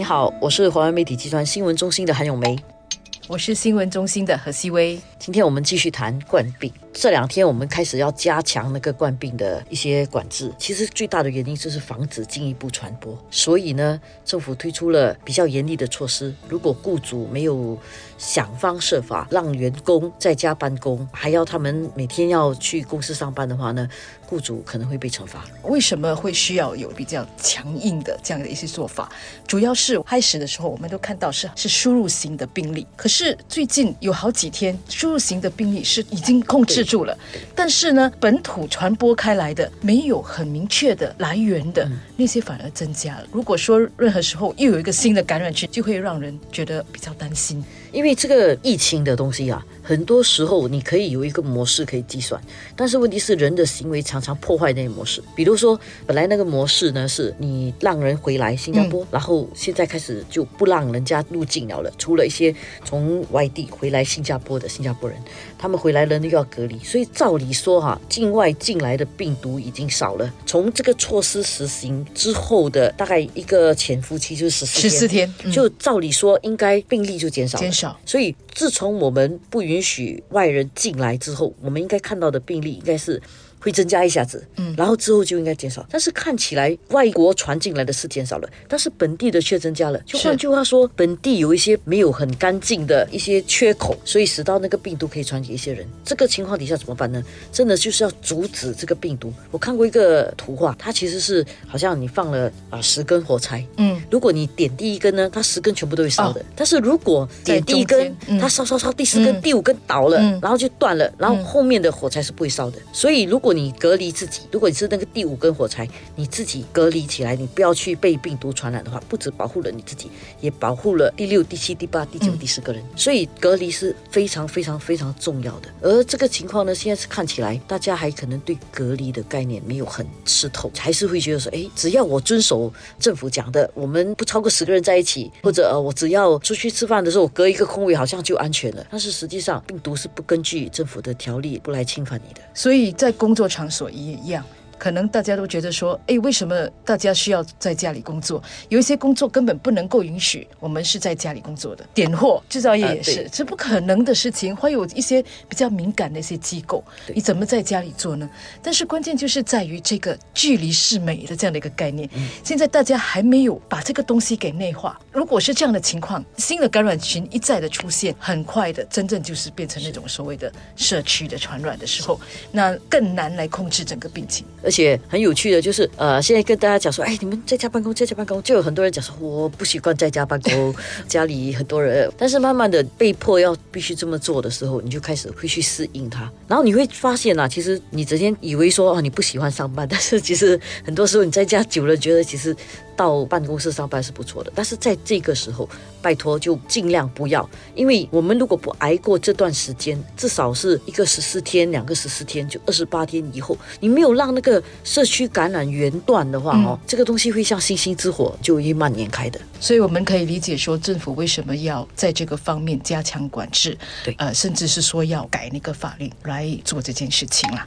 你好，我是华为媒体集团新闻中心的韩永梅。我是新闻中心的何希薇。今天我们继续谈冠病。这两天我们开始要加强那个冠病的一些管制。其实最大的原因就是防止进一步传播。所以呢，政府推出了比较严厉的措施。如果雇主没有想方设法让员工在家办公，还要他们每天要去公司上班的话呢，雇主可能会被惩罚。为什么会需要有比较强硬的这样的一些做法？主要是开始的时候我们都看到是是输入型的病例，可是最近有好几天输入型的病例是已经控制住了，但是呢，本土传播开来的没有很明确的来源的那些反而增加了。如果说任何时候又有一个新的感染区，就会让人觉得比较担心。因为这个疫情的东西啊，很多时候你可以有一个模式可以计算，但是问题是人的行为常常破坏那个模式。比如说，本来那个模式呢是你让人回来新加坡，然后现在开始就不让人家入境了了，除了一些从外地回来新加坡的新加坡人，他们回来了又要隔离。所以照理说哈，境外进来的病毒已经少了。从这个措施实行之后的大概一个潜伏期就是十四十四天，就照理说应该病例就减少。减所以自从我们不允许外人进来之后，我们应该看到的病例应该是。会增加一下子，嗯，然后之后就应该减少。但是看起来外国传进来的是减少了，但是本地的却增加了。就换句话说，本地有一些没有很干净的一些缺口，所以使到那个病毒可以传给一些人。这个情况底下怎么办呢？真的就是要阻止这个病毒。我看过一个图画，它其实是好像你放了啊十根火柴，嗯，如果你点第一根呢，它十根全部都会烧的。但是如果点第一根，它烧烧烧，第四根、第五根倒了，然后就断了，然后后面的火柴是不会烧的。所以如果你隔离自己，如果你是那个第五根火柴，你自己隔离起来，你不要去被病毒传染的话，不止保护了你自己，也保护了第六、第七、第八、第九、第十个人。所以隔离是非常非常非常重要的。而这个情况呢，现在是看起来大家还可能对隔离的概念没有很吃透，还是会觉得说，哎，只要我遵守政府讲的，我们不超过十个人在一起，或者呃，我只要出去吃饭的时候我隔一个空位，好像就安全了。但是实际上，病毒是不根据政府的条例不来侵犯你的。所以在工作做场所一样。可能大家都觉得说，哎，为什么大家需要在家里工作？有一些工作根本不能够允许我们是在家里工作的，点货、制造业也是，这不可能的事情。会有一些比较敏感的一些机构，你怎么在家里做呢？但是关键就是在于这个距离是美的这样的一个概念。现在大家还没有把这个东西给内化。如果是这样的情况，新的感染群一再的出现，很快的，真正就是变成那种所谓的社区的传染的时候，那更难来控制整个病情。而且很有趣的就是，呃，现在跟大家讲说，哎，你们在家办公，在家办公，就有很多人讲说，我不习惯在家办公，家里很多人。但是慢慢的被迫要必须这么做的时候，你就开始会去适应它。然后你会发现啊，其实你整天以为说，哦，你不喜欢上班，但是其实很多时候你在家久了，觉得其实。到办公室上班是不错的，但是在这个时候，拜托就尽量不要，因为我们如果不挨过这段时间，至少是一个十四天，两个十四天，就二十八天以后，你没有让那个社区感染源断的话，哦，这个东西会像星星之火，就会蔓延开的。所以我们可以理解说，政府为什么要在这个方面加强管制，对，呃，甚至是说要改那个法律来做这件事情啦。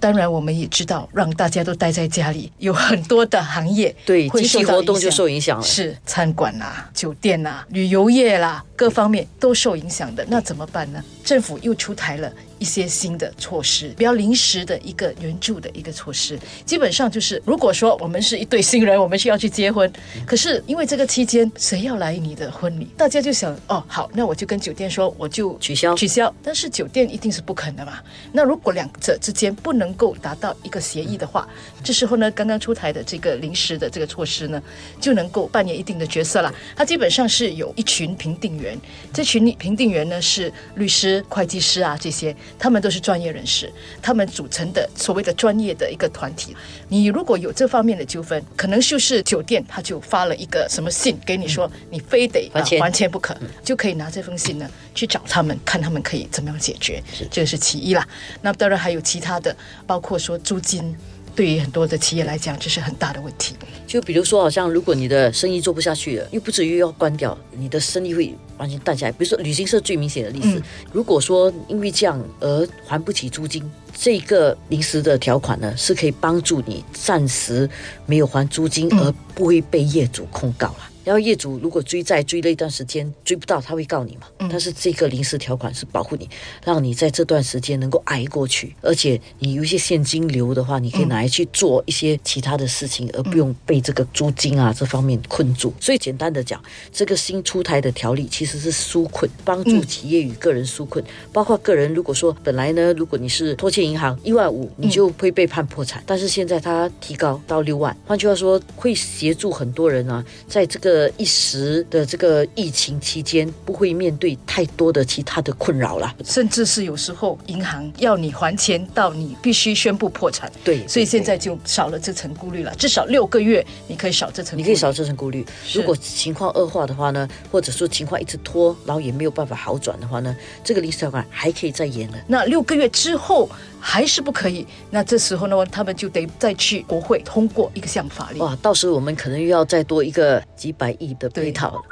当然，我们也知道，让大家都待在家里，有很多的行业对经济活动就受影响了，是餐馆啦、酒店啦、旅游业啦，各方面都受影响的。那怎么办呢？政府又出台了。一些新的措施，比较临时的一个援助的一个措施，基本上就是，如果说我们是一对新人，我们需要去结婚，可是因为这个期间谁要来你的婚礼，大家就想，哦，好，那我就跟酒店说，我就取消取消。但是酒店一定是不肯的嘛。那如果两者之间不能够达到一个协议的话，这时候呢，刚刚出台的这个临时的这个措施呢，就能够扮演一定的角色了。它基本上是有一群评定员，这群评定员呢是律师、会计师啊这些。他们都是专业人士，他们组成的所谓的专业的一个团体。你如果有这方面的纠纷，可能就是酒店他就发了一个什么信给你说，你非得还钱不可，就可以拿这封信呢去找他们，看他们可以怎么样解决。这个是其一啦。那当然还有其他的，包括说租金。对于很多的企业来讲，这是很大的问题。就比如说，好像如果你的生意做不下去了，又不至于要关掉，你的生意会完全淡下来。比如说，旅行社最明显的例子，如果说因为这样而还不起租金，这个临时的条款呢，是可以帮助你暂时没有还租金而不会被业主控告了。然后业主如果追债追了一段时间追不到，他会告你嘛。但是这个临时条款是保护你，让你在这段时间能够挨过去，而且你有一些现金流的话，你可以拿来去做一些其他的事情，而不用被这个租金啊这方面困住。所以简单的讲，这个新出台的条例其实是纾困，帮助企业与个人纾困，包括个人如果说本来呢，如果你是拖欠银行一万五，你就会被判破产，但是现在它提高到六万，换句话说，会协助很多人啊，在这个一时的这个疫情期间，不会面对太多的其他的困扰了。甚至是有时候银行要你还钱，到你必须宣布破产。对，所以现在就少了这层顾虑了，至少六个月你可以少这层，你可以少这层顾虑。如果情况恶化的话呢，或者说情况一直拖，然后也没有办法好转的话呢，这个临时条款还可以再延了。那六个月之后还是不可以，那这时候呢，他们就得再去国会通过一个项法律。哇，到时候我们可能又要再多一个几百亿的配套了。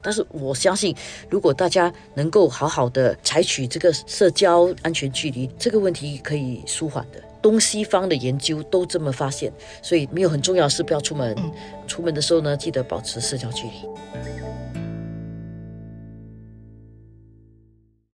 但是我相信，如果大家能够好好的采取这个社交安全距离，这个问题可以舒缓的。东西方的研究都这么发现，所以没有很重要的事不要出门。出门的时候呢，记得保持社交距离。